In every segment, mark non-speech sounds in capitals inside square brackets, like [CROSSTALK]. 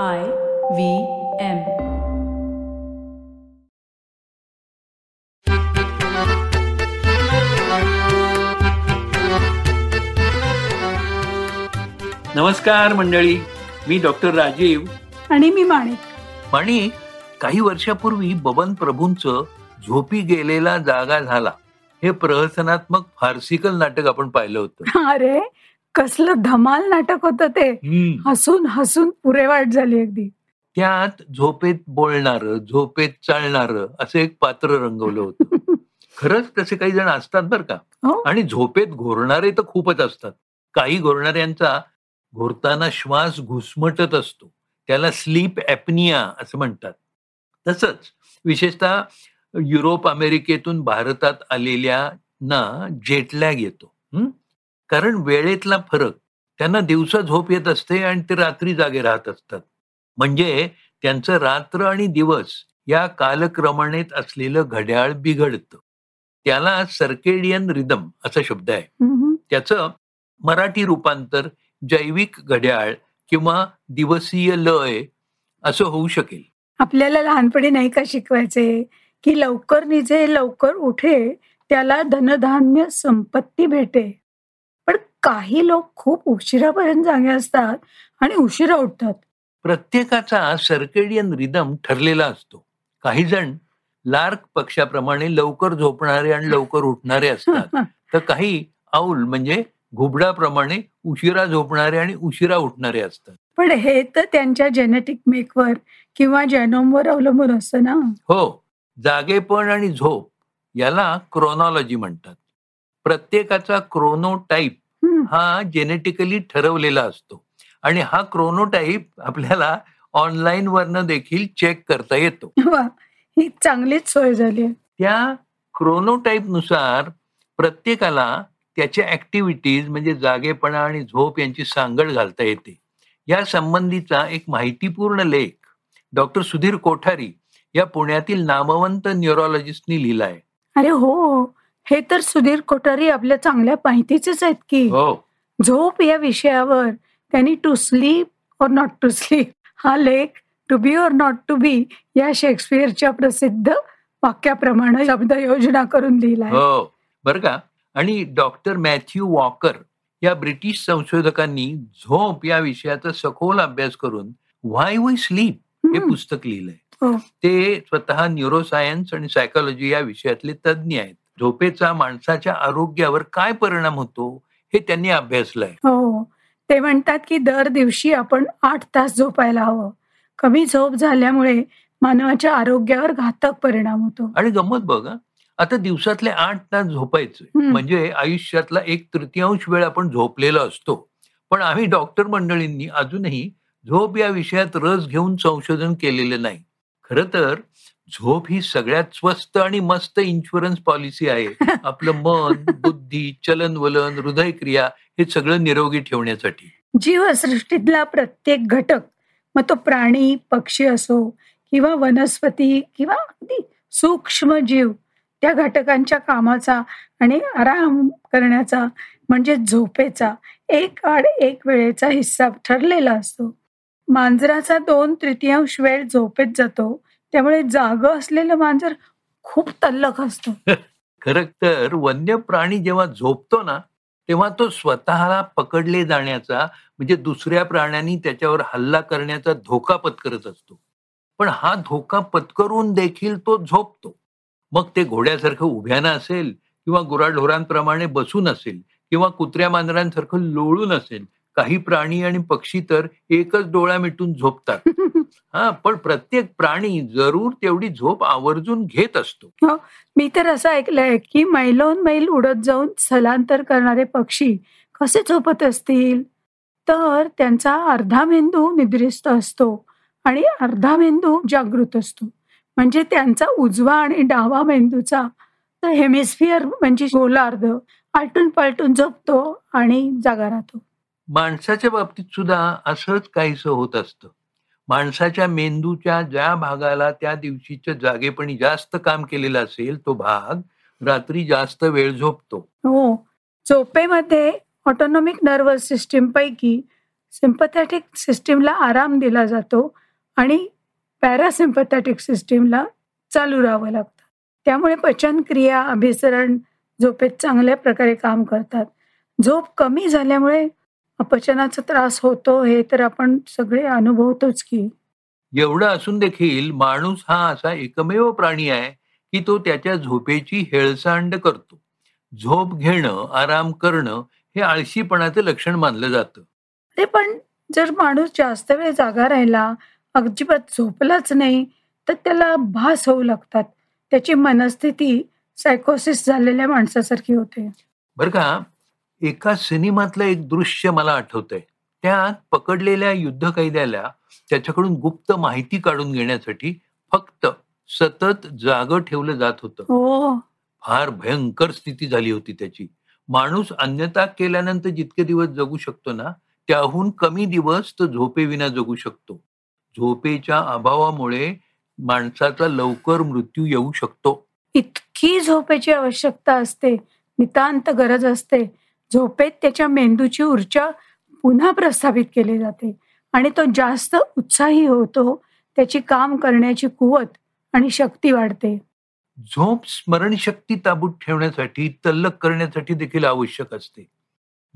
I V M. नमस्कार मंडळी. मी डॉक्टर राजीव. आणि मी माणिक. आणि काही वर्षापूर्वी बबन प्रभूंच झोपी गेलेला जागा झाला. हे प्रहसनात्मक फार्सिकल नाटक आपण पाहिलं होतं. अरे कसलं धमाल नाटक होतं ते. हसून हसून पुरेवाट झाली अगदी. त्यात झोपेत बोलणार झोपेत चालणार असं एक पात्र रंगवलं होतं. [LAUGHS] खरंच तसे काही जण असतात बरं का. हो. आणि झोपेत घोरणारे तर खूपच असतात. काही घोरणाऱ्यांचा घोरताना श्वास घुसमटत असतो. त्याला स्लीप ॲपनिया असं म्हणतात. तसंच विशेषतः युरोप अमेरिकेतून भारतात आलेल्यांना जेटलॅग येतो? कारण वेळेतला फरक त्यांना दिवसा झोप येत असते आणि ते रात्री जागे राहत असतात. म्हणजे त्यांचं रात्र आणि दिवस या कालक्रमणेत असलेलं घड्याळ बिघडतं. त्याला सर्केडियन रिदम असा शब्द आहे. त्याचं मराठी रूपांतर जैविक घड्याळ किंवा दिवसीय लय असं होऊ शकेल. आपल्याला लहानपणी नाही का शिकवायचे की लवकर निजे लवकर उठे त्याला धनधान्य संपत्ती भेटे. काही लोक खूप उशिरापर्यंत जागे असतात आणि उशिरा उठतात. प्रत्येकाचा सर्केडियन रिदम ठरलेला असतो. काही जण लार्क पक्षाप्रमाणे लवकर झोपणारे आणि लवकर उठणारे असतात. [LAUGHS] तर काही औल म्हणजे घुबडाप्रमाणे उशिरा झोपणारे आणि उशिरा उठणारे असतात. पण हे तर त्यांच्या जेनेटिक मेकवर किंवा जेनोमवर अवलंबून असतं ना? हो. जागेपण आणि झोप याला क्रोनॉलॉजी म्हणतात. प्रत्येकाचा क्रोनोटाईप हम्म. हा जेनेटिकली ठरवलेला असतो. आणि हा क्रोनोटाईप आपल्याला ऑनलाईन वरनं देखील चेक करता येतो. ही चांगलीच सोय झाली. आहे त्या क्रोनोटाईपनुसार प्रत्येकाला त्याच्या ऍक्टिव्हिटीज म्हणजे जागेपणा आणि झोप यांची सांगड घालता येते. या संबंधीचा एक माहितीपूर्ण लेख डॉक्टर सुधीर कोठारी या पुण्यातील नामवंत न्यूरोलॉजिस्टनी लिहिलाय. अरे हो हे तर सुधीर कोठारी आपल्या चांगल्या माहितीचेच आहेत की. हो. झोप या विषयावर त्यांनी to sleep or not to sleep हा लेख टू बी और नॉट टू बी या शेक्सपियरच्या प्रसिद्ध वाक्याप्रमाणे शब्द योजना करून लिहिला हो बर का? आणि डॉक्टर मॅथ्यू वॉकर या ब्रिटिश संशोधकांनी झोप या विषयाचा सखोल अभ्यास करून व्हाय वी स्लीप हे. पुस्तक लिहिलंय. हो. ते स्वतः न्यूरोसायन्स आणि सायकोलॉजी या विषयातले तज्ज्ञ आहेत. झोपेचा माणसाच्या आरोग्यावर काय परिणाम होतो हे त्यांनी अभ्यासलंय. हो ते म्हणतात की दर दिवशी आपण आठ तास झोपायला हवं. कमी झोप झाल्यामुळे मानवाच्या आरोग्यावर घातक परिणाम होतो. आणि गंमत बघा आता दिवसातले आठ तास झोपायचे. म्हणजे आयुष्यातला एक तृतीयांश वेळ आपण झोपलेलो असतो. पण आम्ही डॉक्टर मंडळींनी अजूनही झोप या विषयात रस घेऊन संशोधन केलेलं नाही. खरं तर झोप ही सगळ्यात स्वस्त आणि मस्त इन्शुरन्स पॉलिसी आहे. [LAUGHS] आपलं मन बुद्धी चलनवलन हृदयक्रिया हे सगळं निरोगी ठेवण्यासाठी. जीवसृष्टीतला प्रत्येक घटक मग तो प्राणी पक्षी असो किंवा वनस्पती किंवा अगदी सूक्ष्म जीव त्या घटकांच्या कामाचा आणि आराम करण्याचा म्हणजे झोपेचा एक आड एक वेळेचा हिस्सा ठरलेला असतो. मांजराचा दोन तृतीयांश वेळ झोपेत जातो. त्यामुळे जाग असलेलं मांजर खूप तल्लख असतं. [LAUGHS] खरं तर वन्य प्राणी जेव्हा झोपतो ना तेव्हा तो स्वतःला पकडले जाण्याचा म्हणजे दुसऱ्या प्राण्यांनी त्याच्यावर हल्ला करण्याचा धोका पत्करत असतो. पण हा धोका पत्करून देखील तो झोपतो. मग ते घोड्यासारखं उभ्यानं असेल किंवा गुराढोरांप्रमाणे बसून असेल किंवा कुत्र्या मांजरांसारखं लोळून असेल काही प्राणी आणि पक्षी तर एकच डोळा मिटून झोपतात. हा पण प्रत्येक प्राणी जरूर तेवढी झोप आवर्जून घेत असतो. मी तर असं ऐकलंय की मैलोन मैल उडत जाऊन स्थलांतर करणारे पक्षी कसे झोपत असतील? तर त्यांचा अर्धा मेंदू निद्रिस्त असतो आणि अर्धा मेंदू जागृत असतो. म्हणजे त्यांचा उजवा आणि डावा मेंदूचा हेमिस्फिअर म्हणजे गोलार्ध आलटून पालटून झोपतो आणि जागा राहतो. माणसाच्या बाबतीत सुद्धा असंच काहीसं होत असतं. माणसाच्या मेंदूच्या ज्या भागाला त्या दिवशीच्या जागेपणी जास्त काम केलेलं असेल तो भाग रात्री जास्त वेळ झोपतो. हो. झोपेमध्ये ऑटोनॉमिक नर्वस सिस्टीम पैकी सिम्पथॅटिक सिस्टीमला आराम दिला जातो आणि पॅरासिम्पथॅटिक सिस्टीमला चालू राहावं लागतं. त्यामुळे पचनक्रिया अभिसरण झोपेत चांगल्या प्रकारे काम करतात. झोप कमी झाल्यामुळे अपचनाचा त्रास होतो हे तर आपण सगळे अनुभवतोच की. एवढं असून देखील माणूस हा असा एकमेव प्राणी आहे की तो त्याच्या झोपेची हेळसांड करतो. झोप घेणं आराम करणं हे आळशीपणाचं लक्षण मानलं जातं. ते पण जर माणूस जास्त वेळ जागा राहिला अजिबात झोपलाच नाही तर त्याला भास होऊ लागतात. त्याची मनस्थिती सायकोसिस झालेल्या माणसासारखी होते. बरं का? एका सिनेमातलं एक दृश्य मला आठवतंय. त्यात पकडलेल्या युद्ध कैद्याला त्याच्याकडून गुप्त माहिती काढून घेण्यासाठी फक्त सतत जाग ठेवलं जात होतं. हो. फार भयंकर स्थिती झाली होती त्याची. माणूस अन्यता केल्यानंतर जितके दिवस जगू शकतो ना त्याहून कमी दिवस तो झोपेविना जगू शकतो. झोपेच्या अभावामुळे माणसाचा लवकर मृत्यू येऊ शकतो. इतकी झोपेची आवश्यकता असते. नितांत गरज असते. झोपेत त्याच्या मेंदूची ऊर्जा पुन्हा प्रस्थापित केली जाते आणि तो जास्त उत्साही होतो त्याची काम करण्याची कुवत आणि शक्ती वाढते. झोप स्मरणशक्ती ताबूत ठेवण्यासाठी तल्लक करण्यासाठी देखील आवश्यक असते.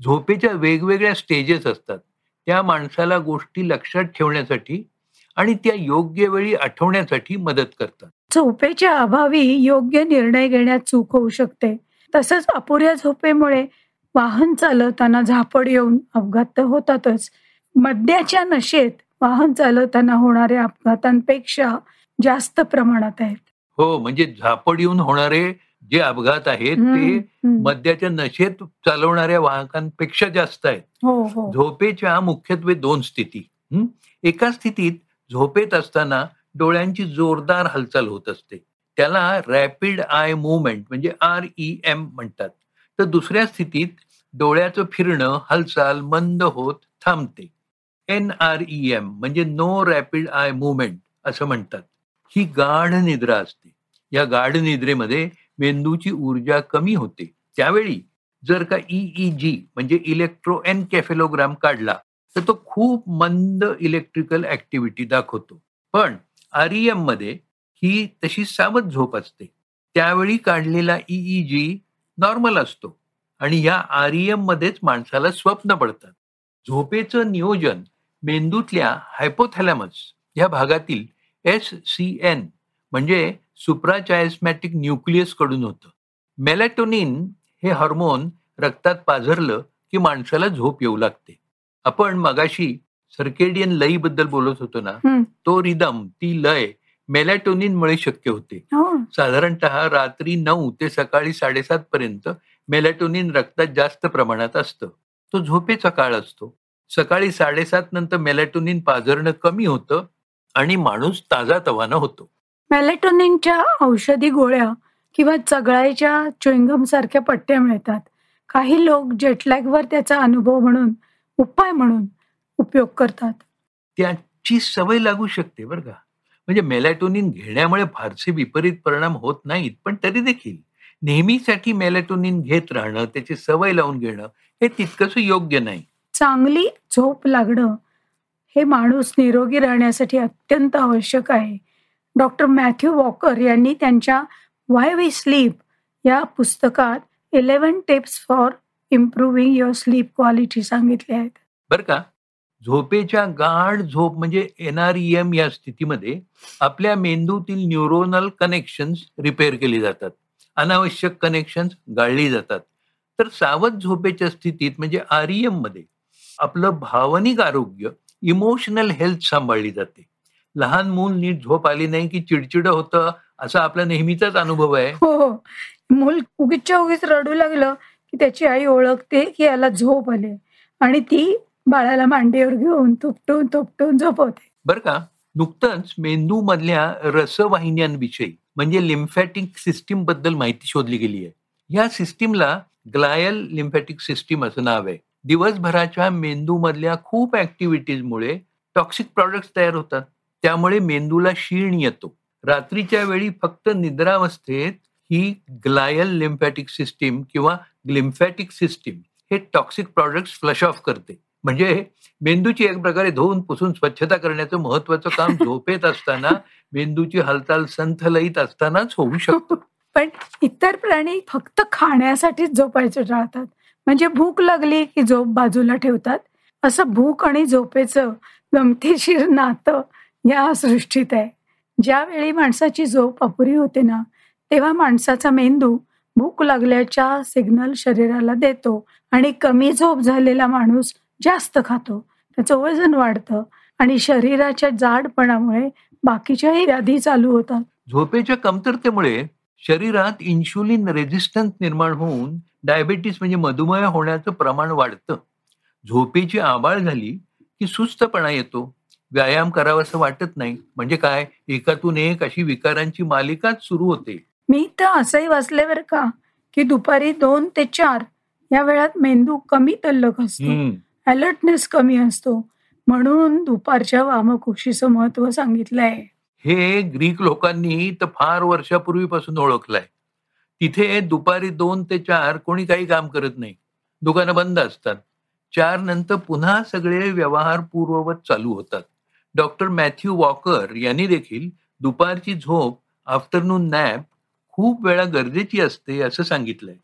झोपेच्या वेगवेगळ्या स्टेजेस असतात. त्या माणसाला गोष्टी लक्षात ठेवण्यासाठी आणि त्या योग्य वेळी आठवण्यासाठी मदत करतात. झोपेच्या अभावी योग्य निर्णय घेण्यात चूक होऊ शकते. तसंच अपुऱ्या झोपेमुळे वाहन चालवताना झापड येऊन अपघात तर होतातच. मद्याच्या नशेत वाहन चालवताना होणाऱ्या अपघातांपेक्षा जास्त प्रमाणात आहेत. हो म्हणजे झापड येऊन होणारे जे अपघात आहेत ते. मद्याच्या नशेत चालवणाऱ्या वाहकांपेक्षा जास्त आहेत. हो हो. झोपेच्या मुख्यत्वे दोन स्थिती? एका स्थितीत झोपेत असताना डोळ्यांची जोरदार हालचाल होत असते. त्याला रॅपिड आय मुवमेंट म्हणजे आर ई एम म्हणतात. तर दुसऱ्या स्थितीत डोळ्याचं फिरणं हालचाल मंद होत थांबते. एन आर ई एम म्हणजे नो रॅपिड आय मुवमेंट असं म्हणतात. ही गाढ निद्रा असते. या गाढ निद्रेमध्ये मेंदूची ऊर्जा कमी होते. त्यावेळी जर का ईईजी म्हणजे इलेक्ट्रो एन कॅफेलोग्राम काढला तर तो खूप मंद इलेक्ट्रिकल ऍक्टिव्हिटी दाखवतो. पण आर ई एममध्ये ही तशी सावध झोप असते. त्यावेळी काढलेला ईईजी नॉर्मल असतो. आणि या आरईएम मध्येच माणसाला स्वप्न पडतात. झोपेचं नियोजन मेंदूतल्या हायपोथॅलॅमस या भागातील एस सी एन म्हणजे सुप्राचायस्मॅटिक न्यूक्लियसकडून होतं. मेलॅटोनिन हे हार्मोन रक्तात पाझरलं की माणसाला झोप येऊ लागते. आपण मगाशी सर्केडियन लयीबद्दल बोलत होतो ना. तो रिदम ती लय मेलॅटोनिनमुळे शक्य होते. हो. साधारणतः रात्री नऊ ते सकाळी साडेसात पर्यंत मेलॅटोनिन रक्तात जास्त प्रमाणात असतं. तो झोपेचा काळ असतो. सकाळी साडेसात नंतर मेलॅटोनिन पाझरणं कमी होतं आणि माणूस ताजा तवाना होतो. मेलेटोनिनच्या औषधी गोळ्या किंवा चगळायच्या च्युइंगम सारख्या पट्ट्या मिळतात. काही लोक जेटलॅगवर त्याचा अनुभव म्हणून उपाय म्हणून उपयोग करतात. त्याची सवय लागू शकते बरं का. म्हणजे मेलॅटोनिन घेण्यामुळे फारसे विपरीत परिणाम होत नाहीत पण तरी देखील नेहमीसाठी मेलॅटोनिन घेत राहणं त्याची सवय लावून घेणं हे तितकंसं योग्य नाही. चांगली झोप लागणं हे माणूस निरोगी राहण्यासाठी अत्यंत आवश्यक आहे. डॉक्टर मॅथ्यू वॉकर यांनी त्यांच्या वाय वी स्लीप या पुस्तकात eleven tips for improving your sleep quality सांगितले आहेत. बरं का? झोपेच्या गाढ झोप म्हणजे एनआरईएम या स्थितीमध्ये आपल्या मेंदूतील न्यूरोनल कनेक्शन्स रिपेअर केली जातात. अनावश्यक कनेक्शन्स गाळली जातात. तर सावध झोपेच्या स्थितीत म्हणजे आरईएममध्ये आपलं भावनिक आरोग्य इमोशनल हेल्थ सांभाळली जाते. लहान मूल नीट झोप आली नाही की चिडचिड होतं असा आपला नेहमीचाच अनुभव आहे. हो, हो. मूल उगीच उगीच रडू लागलं की त्याची आई ओळखते की याला झोप आले आणि ती बाळाला मांडीवर घेऊन तुपटून तुपटून झोपवते. बरं का? नुकतंच मेंदू मधल्या रसवाहिन्यांविषयी म्हणजे लिम्फॅटिक सिस्टीमबद्दल माहिती शोधली गेली आहे. या सिस्टीमला ग्लायल लिम्फॅटिक सिस्टीम असं नाव आहे. दिवसभराच्या मेंदू मधल्या खूप ऍक्टिव्हिटीजमुळे टॉक्सिक प्रॉडक्ट्स तयार होतात. त्यामुळे मेंदूला शीण येतो. रात्रीच्या वेळी फक्त निद्रावस्थेत ही ग्लायल लिम्फॅटिक सिस्टीम किंवा ग्लिम्फॅटिक सिस्टीम हे टॉक्सिक प्रॉडक्ट्स फ्लश ऑफ करते. म्हणजे मेंदूची एक प्रकारे धुवून पुसून स्वच्छता करण्याचं महत्वाचं काम [LAUGHS] झोपेत असताना मेंदूची हालचाल संथलयित असतानाच होऊ शकतो. पण इतर प्राणी फक्त खाण्यासाठीच झोपायचं टाळतात. म्हणजे भूक लागली की झोप बाजूला ठेवतात. असं भूक आणि झोपेचं गमतीशीर नातं या सृष्टीत आहे. ज्यावेळी माणसाची झोप अपुरी होते ना तेव्हा माणसाचा मेंदू भूक लागल्याच्या सिग्नल शरीराला देतो आणि कमी झोप झालेला माणूस जास्त खातो. त्याचं वजन वाढतं आणि शरीराच्या जाडपणामुळे बाकीच्याही व्याधी चालू होतात. झोपेच्या कमतरतेमुळे शरीरात इन्शुलिन रेझिस्टन्स निर्माण होऊन डायबेटीस म्हणजे मधुमेह होण्याचं प्रमाण वाढतं. झोपेची आबाळ झाली की सुस्तपणा येतो. व्यायाम करावासं वाटत नाही. म्हणजे काय? एकातून एक अशी विकारांची मालिकाच सुरू होते. मी तर असंही वाचले बरं का की दुपारी दोन ते चार या वेळात मेंदू कमी तल्लक असतो. अलर्टनेस कमी असतो म्हणून दुपारच्या वामकुक्षीचं महत्त्व सांगितलंय. हे ग्रीक लोकांनी तर फार वर्षापूर्वीपासून ओळखलंय. तिथे दुपारी दोन ते चार कोणी काही काम करत नाही. दुकानं बंद असतात. चार नंतर पुन्हा सगळे व्यवहार पूर्ववत चालू होतात. डॉक्टर मॅथ्यू वॉकर यांनी देखील दुपारची झोप आफ्टरनून नॅप खूप वेळा गरजेची असते असं सांगितलंय.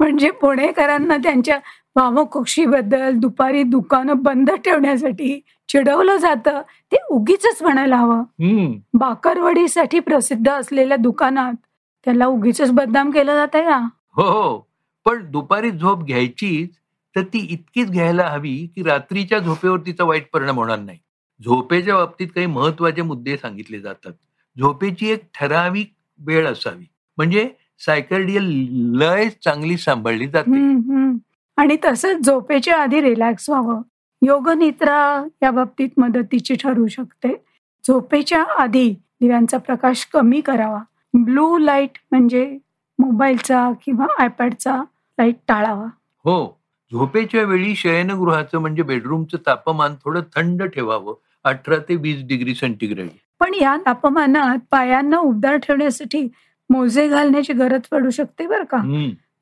म्हणजे पुणेकरांना त्यांच्या वामकुक्षीबद्दल दुपारी दुकानं बंद ठेवण्यासाठी चिडवलं जातं ते उगीच म्हणायला हवं. बाकरवडीसाठी प्रसिद्ध असलेल्या दुकानात त्याला उगीच बदनाम केलं जात आहे का हो हो. पण दुपारी झोप घ्यायचीच तर ती इतकीच घ्यायला हवी की रात्रीच्या झोपेवर तिचा वाईट परिणाम होणार नाही. झोपेच्या बाबतीत काही महत्त्वाचे मुद्दे सांगितले जातात. झोपेची एक ठराविक वेळ असावी. म्हणजे सायकर्डियल लय चांगली सांभाळली जाते. आणि तसंच झोपेच्या आधी रिलॅक्स व्हावं. योग निद्रा या बाबतीत मदतीची ठरू शकते. झोपेच्या आधी दिव्यांचा प्रकाश कमी करावा. ब्लू लाइट म्हणजे मोबाईलचा किंवा आयपॅडचा लाइट टाळावा. हो झोपेच्या वेळी शयनगृहाचं म्हणजे बेडरूमचं तापमान थोडं थंड ठेवावं अठरा ते वीस डिग्री सेंटीग्रेड पण या तापमानात पायांना उबदार ठेवण्यासाठी मोजे घालण्याची गरज पडू शकते बरं का.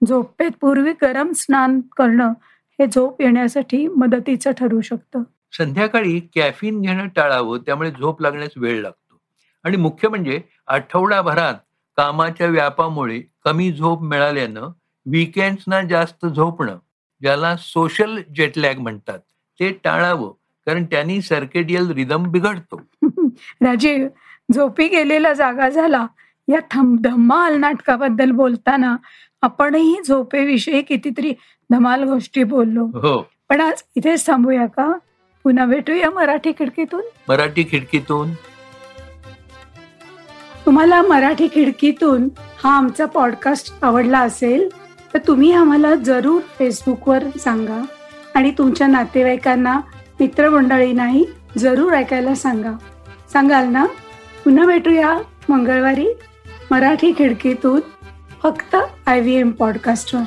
झोपेत पूर्वी गरम स्नान करणं हे झोप येण्यासाठी मदतीचं ठरू शकतं. संध्याकाळी कॅफिन घेणं टाळावं त्यामुळे झोप लागण्यास वेळ लागतो. आणि मुख्य म्हणजे आठवडाभरात कामाच्या व्यापामुळे कमी झोप मिळाल्यानं विकेंड्सना जास्त झोपणं ज्याला सोशल जेटलॅग म्हणतात ते टाळावं कारण त्यांनी सर्केडियल रिदम बिघडतो. [LAUGHS] राजीव झोपी गेलेला जागा झाला. या थम धम्माल नाटकाबद्दल बोलताना आपणही झोपेविषयी कितीतरी धमाल गोष्टी बोललो. हो. पण आज इथेच थांबूया का? पुन्हा भेटूया मराठी खिडकीतून? मराठी खिडकीतून. तुम्हाला मराठी खिडकीतून हा आमचा पॉडकास्ट आवडला असेल तर तुम्ही आम्हाला जरूर फेसबुकवर सांगा आणि तुमच्या नातेवाईकांना मित्रमंडळींनाही जरूर ऐकायला सांगा. सांगाल ना? पुन्हा भेटूया मंगळवारी मराठी खिडकीतून. फक्त आय व्ही एम पॉडकास्टवर.